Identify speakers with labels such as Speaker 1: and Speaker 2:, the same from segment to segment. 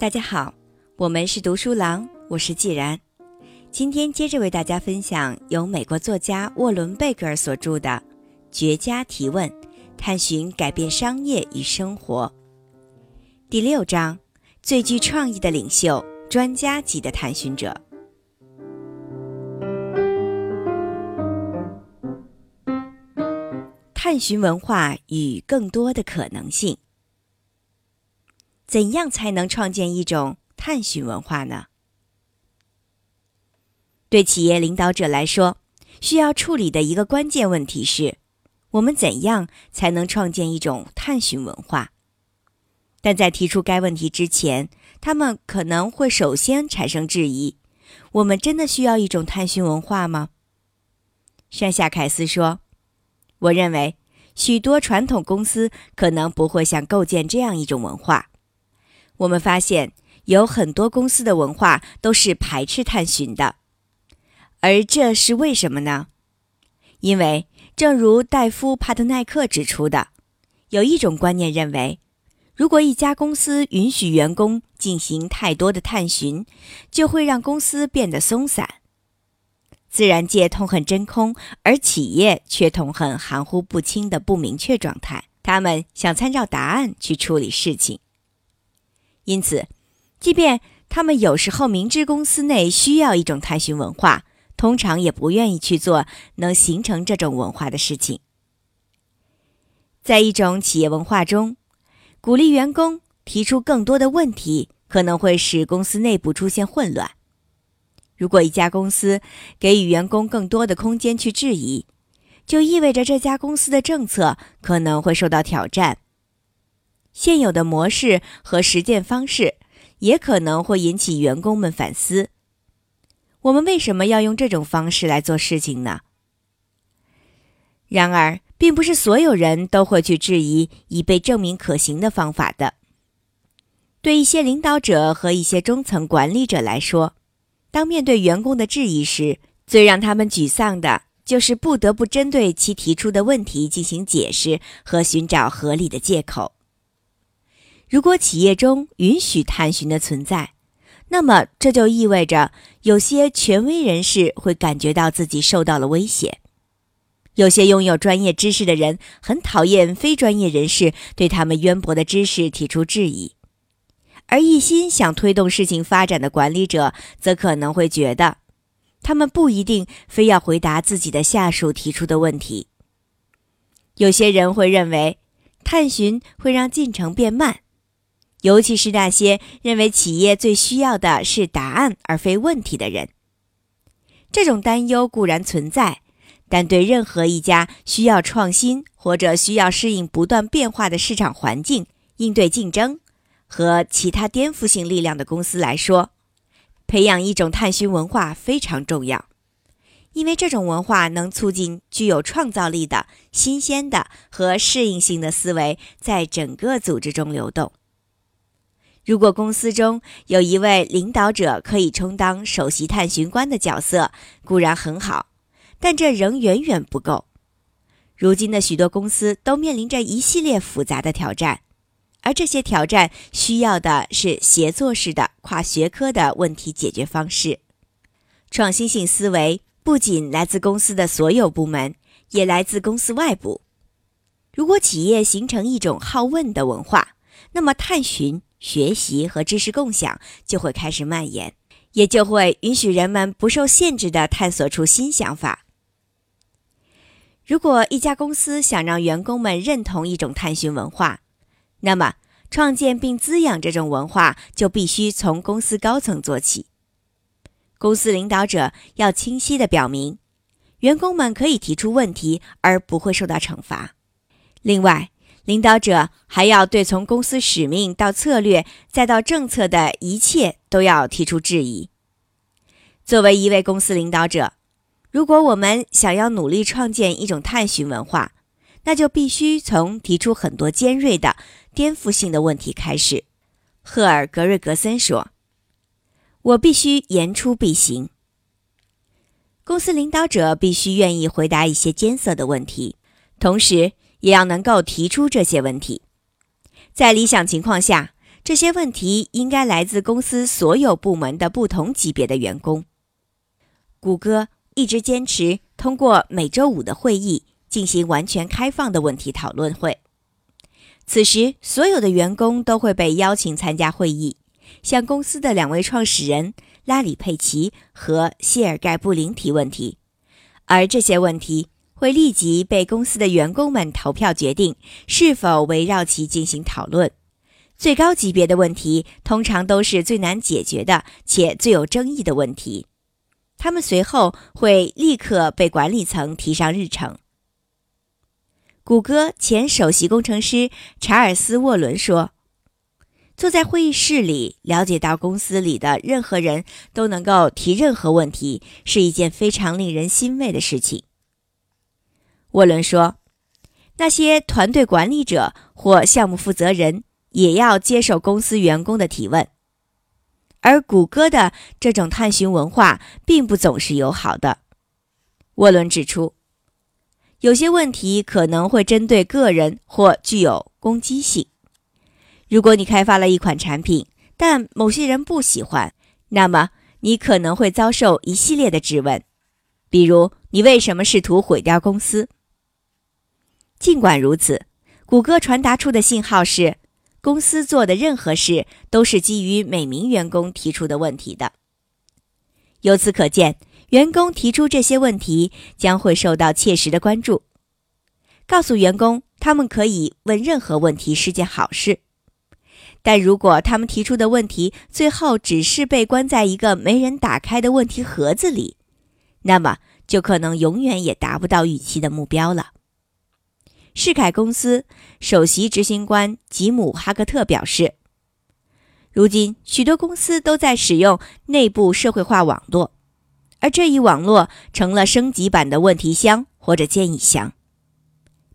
Speaker 1: 大家好，我们是读书郎，我是既然。今天接着为大家分享由美国作家沃伦·贝格尔所著的《绝佳提问：探寻改变商业与生活》第六章：最具创意的领袖，专家级的探寻者。探寻文化与更多的可能性。怎样才能创建一种探寻文化呢？对企业领导者来说，需要处理的一个关键问题是：我们怎样才能创建一种探寻文化？但在提出该问题之前，他们可能会首先产生质疑：我们真的需要一种探寻文化吗？山下凯斯说：“我认为，许多传统公司可能不会想构建这样一种文化。”我们发现有很多公司的文化都是排斥探寻的，而这是为什么呢？因为正如戴夫·帕特奈克指出的，有一种观念认为，如果一家公司允许员工进行太多的探寻，就会让公司变得松散。自然界痛恨真空，而企业却痛恨含糊不清的不明确状态。他们想参照答案去处理事情。因此，即便他们有时候明知公司内需要一种探寻文化，通常也不愿意去做能形成这种文化的事情。在一种企业文化中，鼓励员工提出更多的问题，可能会使公司内部出现混乱。如果一家公司给予员工更多的空间去质疑，就意味着这家公司的政策可能会受到挑战。现有的模式和实践方式也可能会引起员工们反思：我们为什么要用这种方式来做事情呢？然而，并不是所有人都会去质疑已被证明可行的方法的。对一些领导者和一些中层管理者来说，当面对员工的质疑时，最让他们沮丧的就是不得不针对其提出的问题进行解释和寻找合理的借口。如果企业中允许探寻的存在，那么这就意味着有些权威人士会感觉到自己受到了威胁。有些拥有专业知识的人很讨厌非专业人士对他们渊博的知识提出质疑，而一心想推动事情发展的管理者则可能会觉得，他们不一定非要回答自己的下属提出的问题。有些人会认为，探寻会让进程变慢。尤其是那些认为企业最需要的是答案而非问题的人，这种担忧固然存在，但对任何一家需要创新或者需要适应不断变化的市场环境、应对竞争和其他颠覆性力量的公司来说，培养一种探寻文化非常重要，因为这种文化能促进具有创造力的、新鲜的和适应性的思维在整个组织中流动。如果公司中有一位领导者可以充当首席探寻官的角色，固然很好，但这仍远远不够。如今的许多公司都面临着一系列复杂的挑战，而这些挑战需要的是协作式的跨学科的问题解决方式。创新性思维不仅来自公司的所有部门，也来自公司外部。如果企业形成一种好问的文化，那么探寻。学习和知识共享就会开始蔓延，也就会允许人们不受限制地探索出新想法。如果一家公司想让员工们认同一种探寻文化，那么创建并滋养这种文化就必须从公司高层做起。公司领导者要清晰地表明，员工们可以提出问题而不会受到惩罚。另外，领导者还要对从公司使命到策略再到政策的一切都要提出质疑。作为一位公司领导者，如果我们想要努力创建一种探寻文化，那就必须从提出很多尖锐的、颠覆性的问题开始。赫尔·格瑞格森说：“我必须言出必行。”公司领导者必须愿意回答一些艰涩的问题，同时。也要能够提出这些问题。在理想情况下，这些问题应该来自公司所有部门的不同级别的员工。谷歌一直坚持通过每周五的会议进行完全开放的问题讨论会。此时，所有的员工都会被邀请参加会议，向公司的两位创始人拉里·佩奇和谢尔盖·布林提问题，而这些问题会立即被公司的员工们投票决定是否围绕其进行讨论。最高级别的问题通常都是最难解决的且最有争议的问题，他们随后会立刻被管理层提上日程。谷歌前首席工程师查尔斯·沃伦说：“坐在会议室里，了解到公司里的任何人都能够提任何问题，是一件非常令人欣慰的事情。”沃伦说：“那些团队管理者或项目负责人。”也要接受公司员工的提问，而谷歌的这种探寻文化并不总是友好的。沃伦指出，有些问题可能会针对个人或具有攻击性。如果你开发了一款产品，但某些人不喜欢，那么你可能会遭受一系列的质问，比如你为什么试图毁掉公司。尽管如此，谷歌传达出的信号是。公司做的任何事都是基于每名员工提出的问题的。由此可见，员工提出这些问题将会受到切实的关注。告诉员工他们可以问任何问题是件好事，但如果他们提出的问题最后只是被关在一个没人打开的问题盒子里，那么就可能永远也达不到预期的目标了。世凯公司首席执行官吉姆·哈克特表示：“如今，许多公司都在使用内部社会化网络，而这一网络成了升级版的问题箱或者建议箱，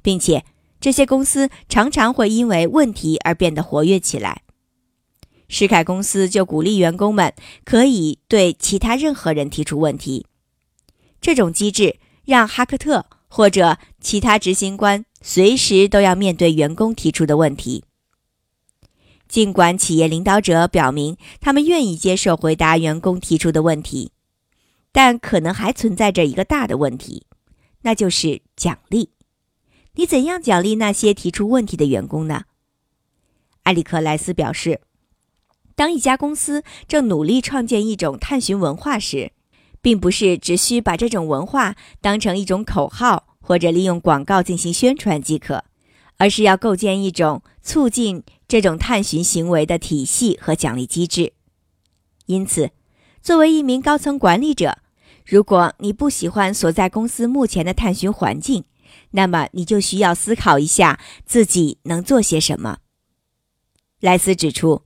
Speaker 1: 并且这些公司常常会因为问题而变得活跃起来。世凯公司就鼓励员工们可以对其他任何人提出问题。这种机制让哈克特或者其他执行官。”随时都要面对员工提出的问题。尽管企业领导者表明他们愿意接受回答员工提出的问题，但可能还存在着一个大的问题，那就是奖励。你怎样奖励那些提出问题的员工呢？埃里克莱斯表示，当一家公司正努力创建一种探寻文化时，并不是只需把这种文化当成一种口号。或者利用广告进行宣传即可，而是要构建一种促进这种探寻行为的体系和奖励机制。因此，作为一名高层管理者，如果你不喜欢所在公司目前的探寻环境，那么你就需要思考一下自己能做些什么。莱斯指出，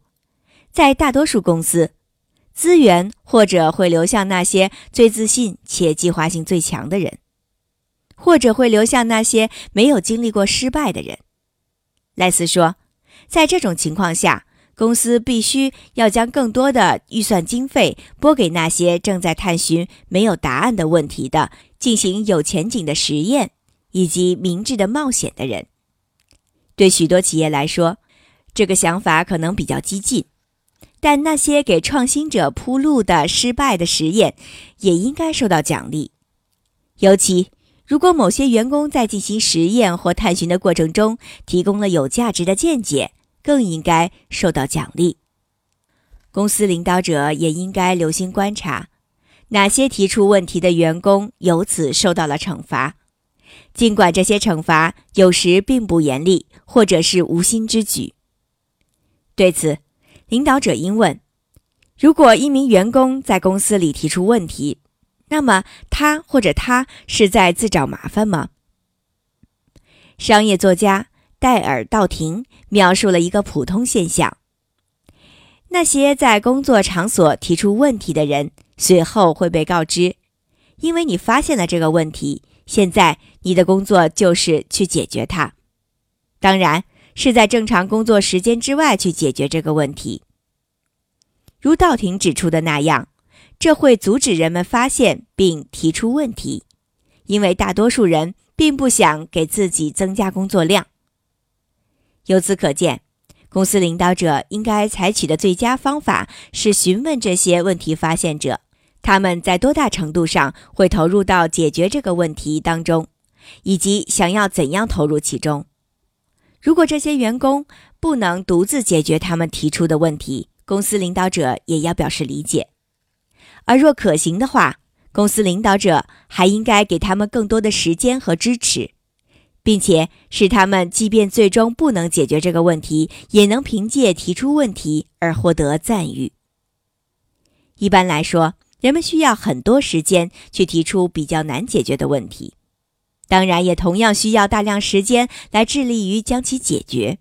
Speaker 1: 在大多数公司，资源或者会流向那些最自信且计划性最强的人。或者会流向那些没有经历过失败的人，赖斯说，在这种情况下，公司必须要将更多的预算经费拨给那些正在探寻没有答案的问题的、进行有前景的实验以及明智的冒险的人。对许多企业来说，这个想法可能比较激进，但那些给创新者铺路的失败的实验也应该受到奖励，尤其。如果某些员工在进行实验或探寻的过程中提供了有价值的见解，更应该受到奖励。公司领导者也应该留心观察，哪些提出问题的员工由此受到了惩罚，尽管这些惩罚有时并不严厉，或者是无心之举。对此，领导者应问：如果一名员工在公司里提出问题，那么，他或者他是在自找麻烦吗？商业作家戴尔·道廷描述了一个普通现象：那些在工作场所提出问题的人，随后会被告知，因为你发现了这个问题，现在你的工作就是去解决它。当然，是在正常工作时间之外去解决这个问题。如道廷指出的那样。这会阻止人们发现并提出问题，因为大多数人并不想给自己增加工作量。由此可见，公司领导者应该采取的最佳方法是询问这些问题发现者，他们在多大程度上会投入到解决这个问题当中，以及想要怎样投入其中。如果这些员工不能独自解决他们提出的问题，公司领导者也要表示理解；而若可行的话，公司领导者还应该给他们更多的时间和支持。并且使他们，即便最终不能解决这个问题，也能凭借提出问题而获得赞誉。一般来说，人们需要很多时间去提出比较难解决的问题，当然也同样需要大量时间来致力于将其解决。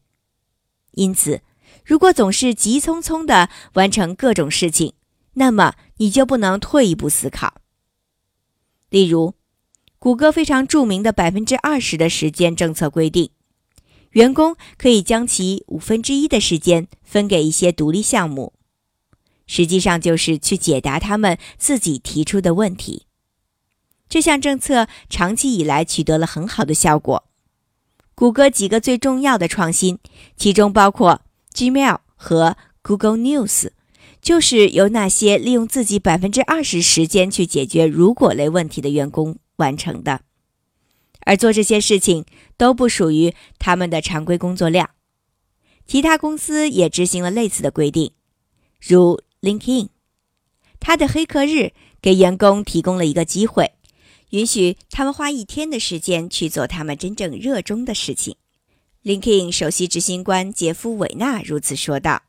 Speaker 1: 因此，如果总是急匆匆地完成各种事情，那么你就不能退一步思考。例如。谷歌非常著名的百分之二十的时间政策规定，员工可以将其五分之一的时间分给一些独立项目，实际上就是去解答他们自己提出的问题。这项政策长期以来取得了很好的效果。谷歌几个最重要的创新，其中包括 Gmail 和 Google News，就是由那些利用自己百分之二十时间去解决如果类问题的员工。完成的，而做这些事情都不属于他们的常规工作量。其他公司也执行了类似的规定，如 LinkedIn，他的黑客日给员工提供了一个机会，允许他们花一天的时间去做他们真正热衷的事情。LinkedIn 首席执行官杰夫·韦纳如此说道。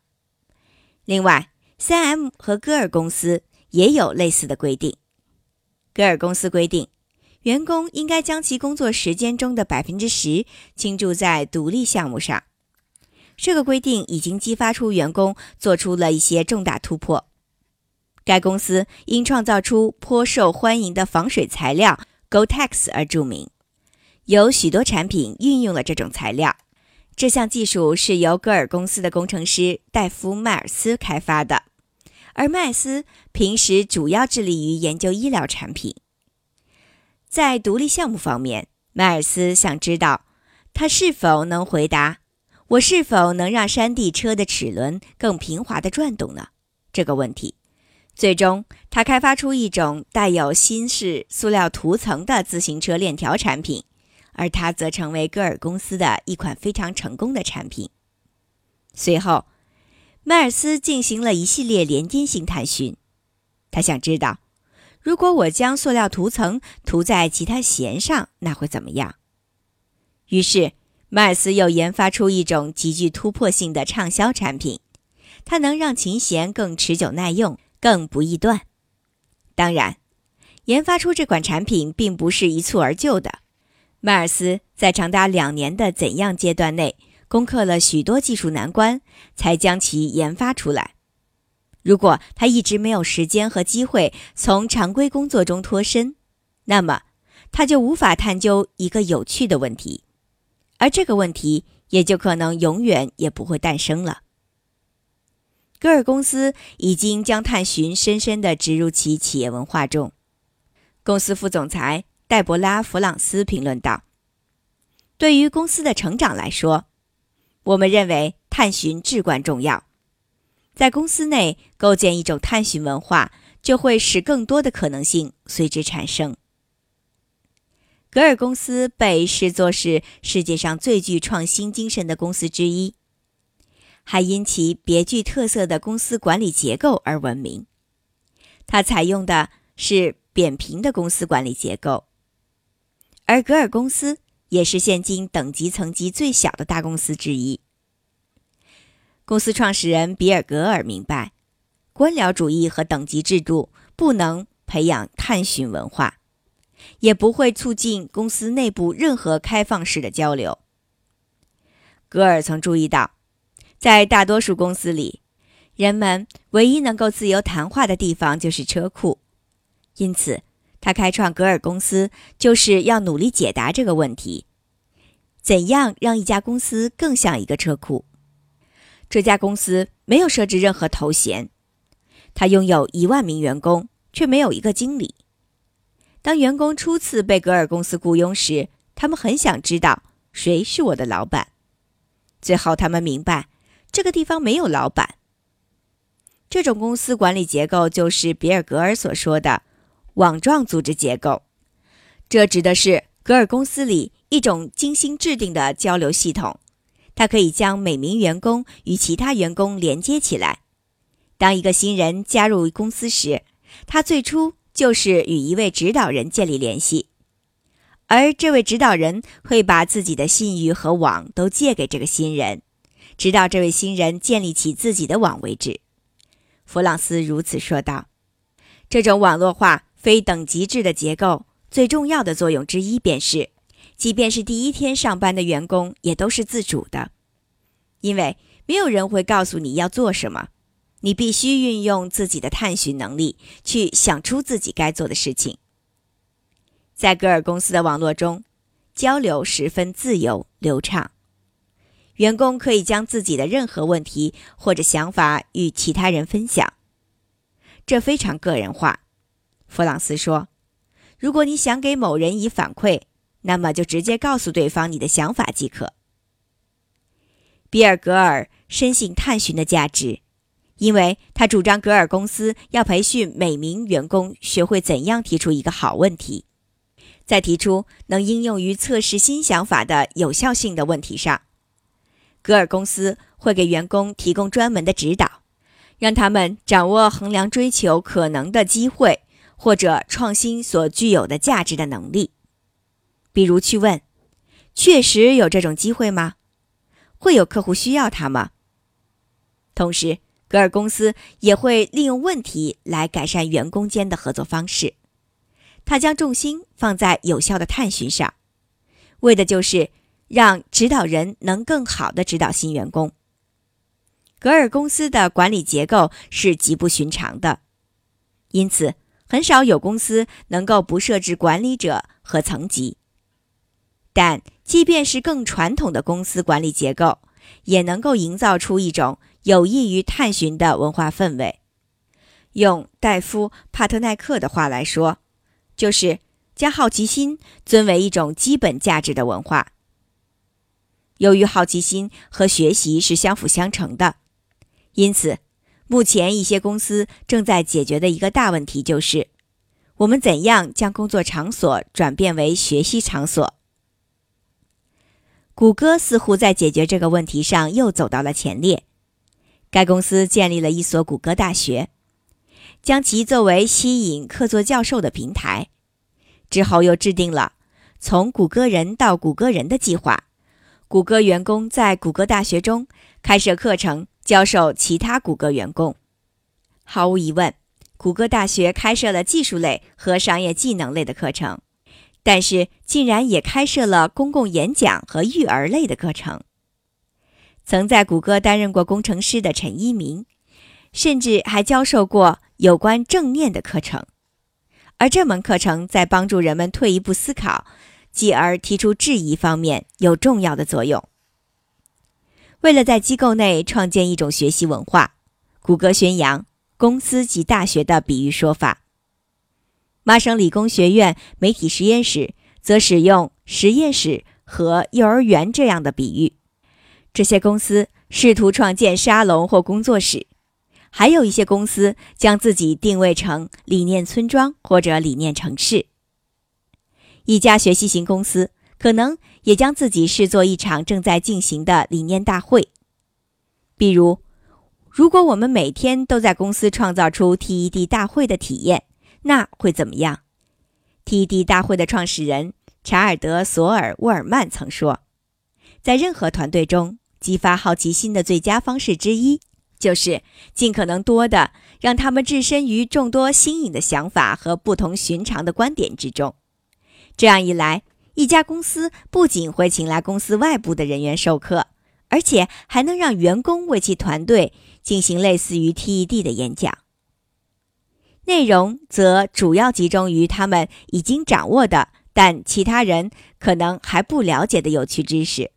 Speaker 1: 另外，3M 和戈尔公司也有类似的规定。戈尔公司规定。员工应该将其工作时间中的百分之十倾注在独立项目上。这个规定已经激发出员工做出了一些重大突破。该公司因创造出颇受欢迎的防水材料 GoTex 而著名，有许多产品运用了这种材料。这项技术是由戈尔公司的工程师戴夫·迈尔斯开发的，而麦斯平时主要致力于研究医疗产品。在独立项目方面，迈尔斯想知道，他是否能回答：“我是否能让山地车的齿轮更平滑地转动呢？”这个问题。最终，他开发出一种带有新式塑料涂层的自行车链条产品，而它则成为戈尔公司的一款非常成功的产品。随后，迈尔斯进行了一系列连接性探寻，他想知道。如果我将塑料涂层涂在其他弦上，那会怎么样？于是，迈尔斯又研发出一种极具突破性的畅销产品，它能让琴弦更持久耐用，更不易断。当然，研发出这款产品并不是一蹴而就的。迈尔斯在长达两年的怎样阶段内，攻克了许多技术难关，才将其研发出来。如果他一直没有时间和机会从常规工作中脱身，那么他就无法探究一个有趣的问题，而这个问题也就可能永远也不会诞生了。戈尔公司已经将探寻深深地植入其企业文化中。公司副总裁戴博拉·弗朗斯评论道：“对于公司的成长来说，我们认为探寻至关重要。”在公司内构建一种探寻文化，就会使更多的可能性随之产生。格尔公司被视作是世界上最具创新精神的公司之一，还因其别具特色的公司管理结构而闻名。它采用的是扁平的公司管理结构，而格尔公司也是现今等级层级最小的大公司之一。公司创始人比尔·格尔明白，官僚主义和等级制度不能培养探寻文化，也不会促进公司内部任何开放式的交流。格尔曾注意到，在大多数公司里，人们唯一能够自由谈话的地方就是车库，因此他开创格尔公司就是要努力解答这个问题：怎样让一家公司更像一个车库？这家公司没有设置任何头衔，他拥有一万名员工，却没有一个经理。当员工初次被格尔公司雇佣时，他们很想知道谁是我的老板。最后，他们明白，这个地方没有老板。这种公司管理结构就是比尔·格尔所说的网状组织结构。这指的是格尔公司里一种精心制定的交流系统，它可以将每名员工与其他员工连接起来。当一个新人加入公司时，他最初就是与一位指导人建立联系，而这位指导人会把自己的信誉和网都借给这个新人，直到这位新人建立起自己的网为止。弗朗斯如此说道：“这种网络化、非等级制的结构。”最重要的作用之一便是，即便是第一天上班的员工也都是自主的，因为没有人会告诉你要做什么，你必须运用自己的探寻能力去想出自己该做的事情。在格尔公司的网络中，交流十分自由流畅，员工可以将自己的任何问题或者想法与其他人分享，这非常个人化。弗朗斯说。如果你想给某人以反馈，那么就直接告诉对方你的想法即可。比尔·格尔深信探寻的价值，因为他主张格尔公司要培训每名员工学会怎样提出一个好问题，在提出能应用于测试新想法的有效性的问题上，格尔公司会给员工提供专门的指导，让他们掌握衡量追求可能的机会。或者创新所具有的价值的能力，比如去问：确实有这种机会吗？会有客户需要它吗？同时，格尔公司也会利用问题来改善员工间的合作方式。他将重心放在有效的探寻上，为的就是让指导人能更好的指导新员工。格尔公司的管理结构是极不寻常的，因此。很少有公司能够不设置管理者和层级，但即便是更传统的公司管理结构，也能够营造出一种有益于探寻的文化氛围。用戴夫·帕特奈克的话来说，就是将好奇心尊为一种基本价值的文化。由于好奇心和学习是相辅相成的，因此。目前，一些公司正在解决的一个大问题就是：我们怎样将工作场所转变为学习场所？谷歌似乎在解决这个问题上又走到了前列。该公司建立了一所谷歌大学，将其作为吸引客座教授的平台。之后又制定了从谷歌人到谷歌人的计划。谷歌员工在谷歌大学中开设课程。教授其他谷歌员工，毫无疑问，谷歌大学开设了技术类和商业技能类的课程，但是竟然也开设了公共演讲和育儿类的课程。曾在谷歌担任过工程师的陈一鸣，甚至还教授过有关正念的课程，而这门课程在帮助人们退一步思考，继而提出质疑方面有重要的作用。为了在机构内创建一种学习文化，谷歌宣扬“公司及大学”的比喻说法。麻省理工学院媒体实验室则使用“实验室”和“幼儿园”这样的比喻。这些公司试图创建沙龙或工作室，还有一些公司将自己定位成理念村庄或者理念城市。一家学习型公司。可能也将自己视作一场正在进行的理念大会。比如，如果我们每天都在公司创造出 TED 大会的体验，那会怎么样？TED 大会的创始人查尔德·索尔·沃尔曼曾说：“在任何团队中，激发好奇心的最佳方式之一，就是尽可能多的让他们置身于众多新颖的想法和不同寻常的观点之中。这样一来。”一家公司不仅会请来公司外部的人员授课，而且还能让员工为其团队进行类似于 TED 的演讲。内容则主要集中于他们已经掌握的，但其他人可能还不了解的有趣知识。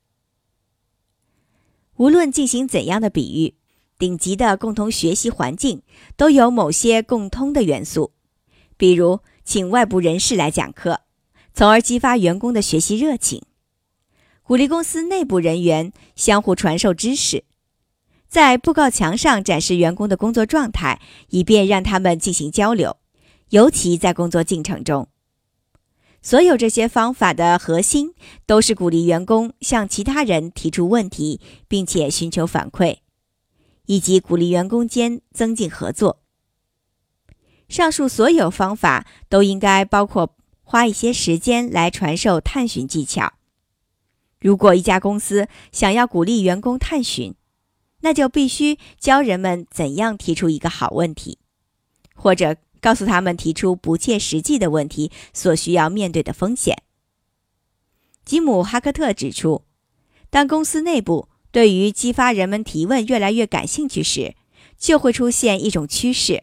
Speaker 1: 无论进行怎样的比喻，顶级的共同学习环境都有某些共通的元素，比如请外部人士来讲课。从而激发员工的学习热情，鼓励公司内部人员相互传授知识。在布告墙上展示员工的工作状态，以便让他们进行交流，尤其在工作进程中。所有这些方法的核心都是鼓励员工向其他人提出问题，并且寻求反馈，以及鼓励员工间增进合作。上述所有方法都应该包括花一些时间来传授探寻技巧。如果一家公司想要鼓励员工探寻，那就必须教人们怎样提出一个好问题，或者。告诉他们提出不切实际的问题所需要面对的风险。吉姆·哈克特指出，当公司内部对于激发人们提问越来越感兴趣时，就会出现一种趋势：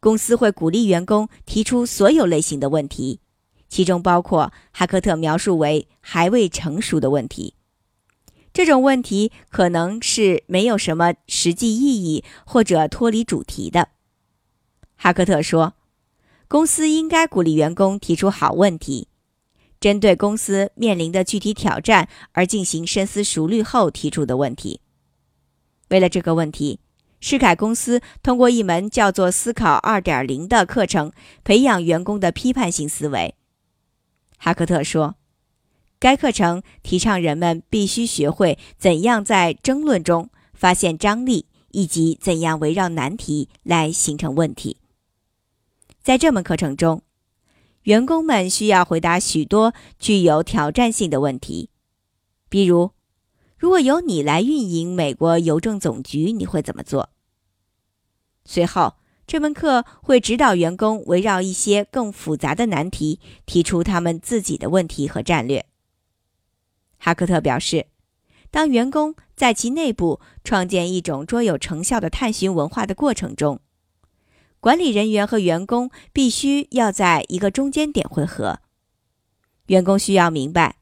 Speaker 1: 公司会鼓励员工提出所有类型的问题，其中包括哈克特描述为还未成熟的问题。这种问题可能是没有什么实际意义或者脱离主题的。哈克特说：“公司应该鼓励员工提出好问题，针对公司面临的具体挑战而进行深思熟虑后提出的问题。为了这个问题，施凯公司通过一门叫做‘思考二点零’的课程，培养员工的批判性思维。”哈克特说：“该课程提倡人们必须学会怎样在争论中发现张力，以及怎样围绕难题来形成问题。”在这门课程中，员工们需要回答许多具有挑战性的问题，比如：如果由你来运营美国邮政总局，你会怎么做？随后，这门课会指导员工围绕一些更复杂的难题提出他们自己的问题和战略。哈克特表示，当员工在其内部创建一种卓有成效的探寻文化的过程中，管理人员和员工必须要在一个中间点汇合。员工需要明白，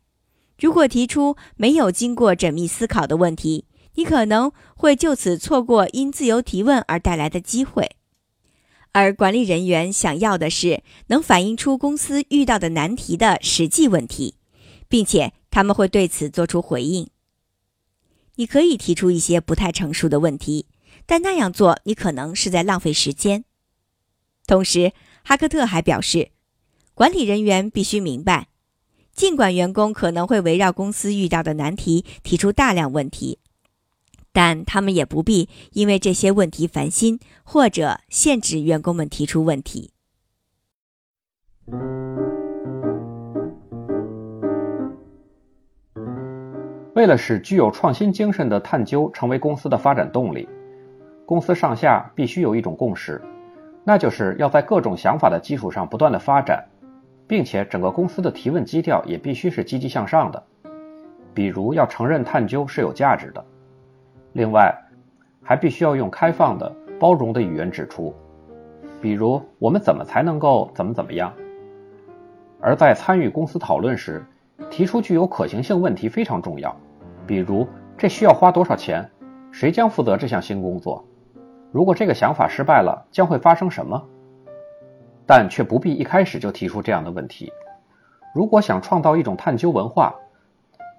Speaker 1: 如果提出没有经过缜密思考的问题，你可能会就此错过因自由提问而带来的机会。而管理人员想要的是能反映出公司遇到的难题的实际问题，并且他们会对此做出回应。你可以提出一些不太成熟的问题，但那样做你可能是在浪费时间。同时，哈克特还表示，管理人员必须明白，尽管员工可能会围绕公司遇到的难题提出大量问题，但他们也不必因为这些问题烦心，或者限制员工们提出问题。
Speaker 2: 为了使具有创新精神的探究成为公司的发展动力，公司上下必须有一种共识。那就是要在各种想法的基础上不断的发展，并且整个公司的提问基调也必须是积极向上的。比如要承认探究是有价值的，另外还必须要用开放的、包容的语言指出，比如我们怎么才能够怎么怎么样。而在参与公司讨论时，提出具有可行性问题非常重要，比如这需要花多少钱，谁将负责这项新工作。如果这个想法失败了，将会发生什么？但却不必一开始就提出这样的问题。如果想创造一种探究文化，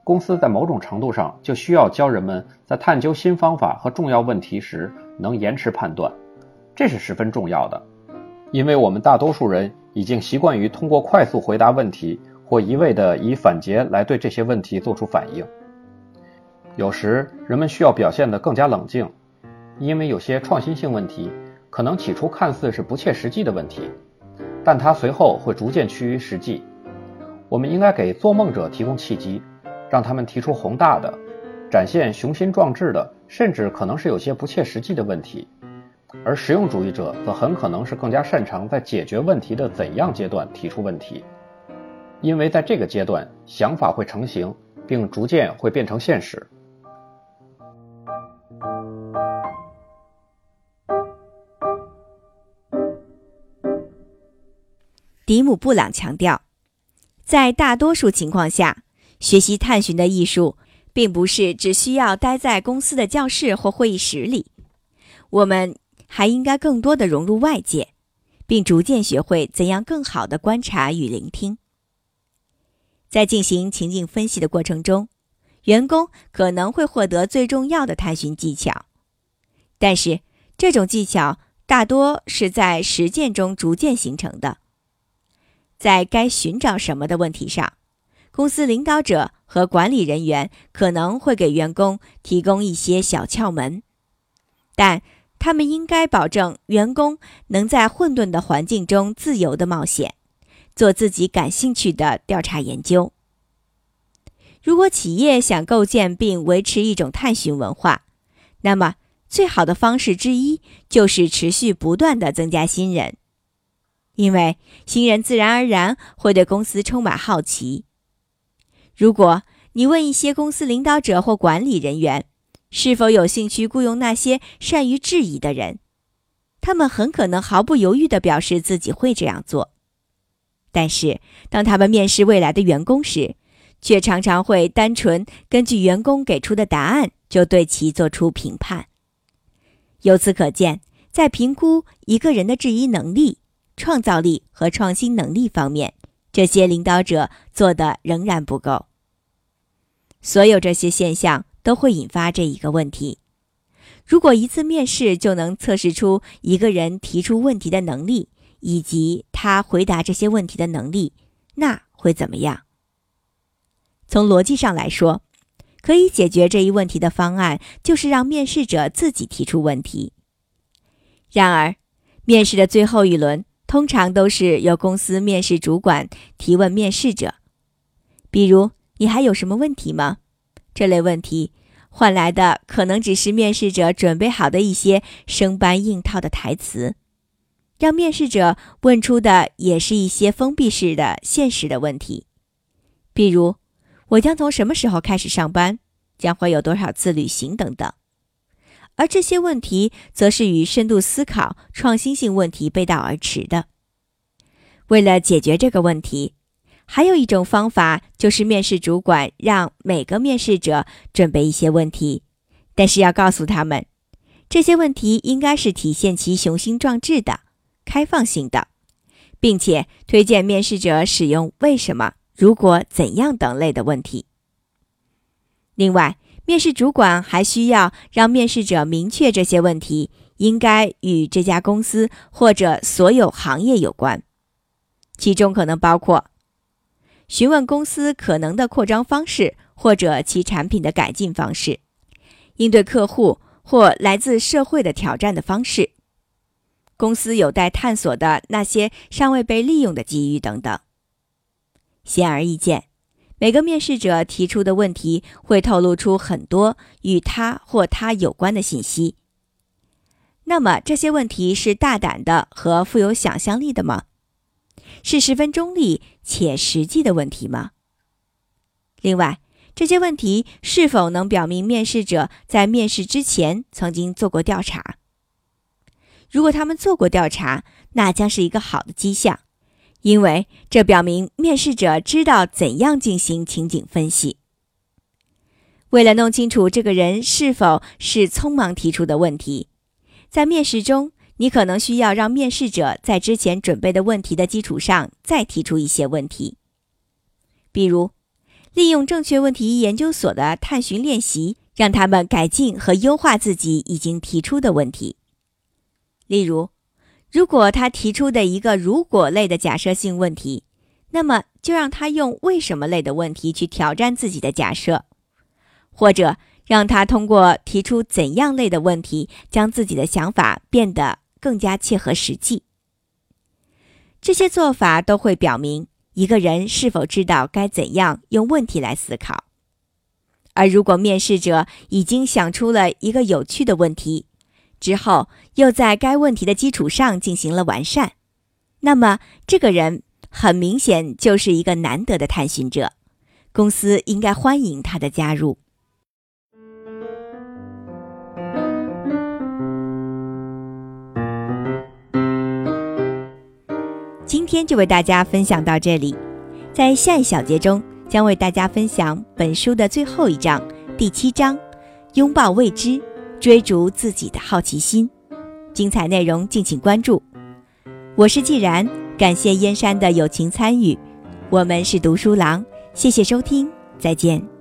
Speaker 2: 公司在某种程度上就需要教人们在探究新方法和重要问题时能延迟判断，这是十分重要的。因为我们大多数人已经习惯于通过快速回答问题或一味的以反诘来对这些问题做出反应。有时人们需要表现得更加冷静。因为有些创新性问题，可能起初看似是不切实际的问题，但它随后会逐渐趋于实际。我们应该给做梦者提供契机，让他们提出宏大的、展现雄心壮志的，甚至可能是有些不切实际的问题。而实用主义者则很可能是更加擅长在解决问题的怎样阶段提出问题，因为在这个阶段，想法会成型，并逐渐会变成现实。
Speaker 1: 迪姆·布朗强调，在大多数情况下，学习探寻的艺术，并不是只需要待在公司的教室或会议室里。我们还应该更多的融入外界，并逐渐学会怎样更好的观察与聆听。在进行情境分析的过程中，员工可能会获得最重要的探寻技巧。但是，这种技巧大多是在实践中逐渐形成的。在该寻找什么的问题上，公司领导者和管理人员可能会给员工提供一些小窍门，但他们应该保证员工能在混沌的环境中自由的冒险，做自己感兴趣的调查研究。如果企业想构建并维持一种探寻文化，那么最好的方式之一就是持续不断的增加新人，因为新人自然而然会对公司充满好奇。如果你问一些公司领导者或管理人员是否有兴趣雇佣那些善于质疑的人，他们很可能毫不犹豫地表示自己会这样做。但是，当他们面试未来的员工时，却常常会单纯根据员工给出的答案就对其做出评判。由此可见，在评估一个人的质疑能力、创造力和创新能力方面，这些领导者做的仍然不够。所有这些现象都会引发这一个问题：如果一次面试就能测试出一个人提出问题的能力以及他回答这些问题的能力，那会怎么样？从逻辑上来说，可以解决这一问题的方案就是让面试者自己提出问题。然而，面试的最后一轮通常都是由公司面试主管提问面试者，比如“你还有什么问题吗？”这类问题换来的可能只是面试者准备好的一些生搬硬套的台词，让面试者问出的也是一些封闭式的现实的问题，比如。我将从什么时候开始上班？将会有多少次旅行等等。而这些问题则是与深度思考、创新性问题背道而驰的。为了解决这个问题，还有一种方法就是面试主管让每个面试者准备一些问题，但是要告诉他们，这些问题应该是体现其雄心壮志的、开放性的，并且推荐面试者使用“为什么”。如果怎样等类的问题。另外，面试主管还需要让面试者明确这些问题应该与这家公司或者所有行业有关，其中可能包括询问公司可能的扩张方式或者其产品的改进方式，应对客户或来自社会的挑战的方式，公司有待探索的那些尚未被利用的机遇等等。显而易见，每个面试者提出的问题会透露出很多与他或他有关的信息。那么，这些问题是大胆的和富有想象力的吗？是十分中立且实际的问题吗？另外，这些问题是否能表明面试者在面试之前曾经做过调查？如果他们做过调查，那将是一个好的迹象。因为这表明面试者知道怎样进行情景分析。为了弄清楚这个人是否是匆忙提出的问题，在面试中，你可能需要让面试者在之前准备的问题的基础上再提出一些问题，比如利用正确问题研究所的探寻练习，让他们改进和优化自己已经提出的问题，例如。如果他提出的一个“如果”类的假设性问题，那么就让他用“为什么”类的问题去挑战自己的假设，或者让他通过提出“怎样”类的问题，将自己的想法变得更加切合实际。这些做法都会表明一个人是否知道该怎样用问题来思考。而如果面试者已经想出了一个有趣的问题，之后，又在该问题的基础上进行了完善，那么这个人很明显就是一个难得的探寻者，公司应该欢迎他的加入。今天就为大家分享到这里，在下一小节中将为大家分享本书的最后一章，第七章：拥抱未知。追逐自己的好奇心，精彩内容敬请关注。我是既然，感谢燕山的友情参与。我们是读书郎，谢谢收听，再见。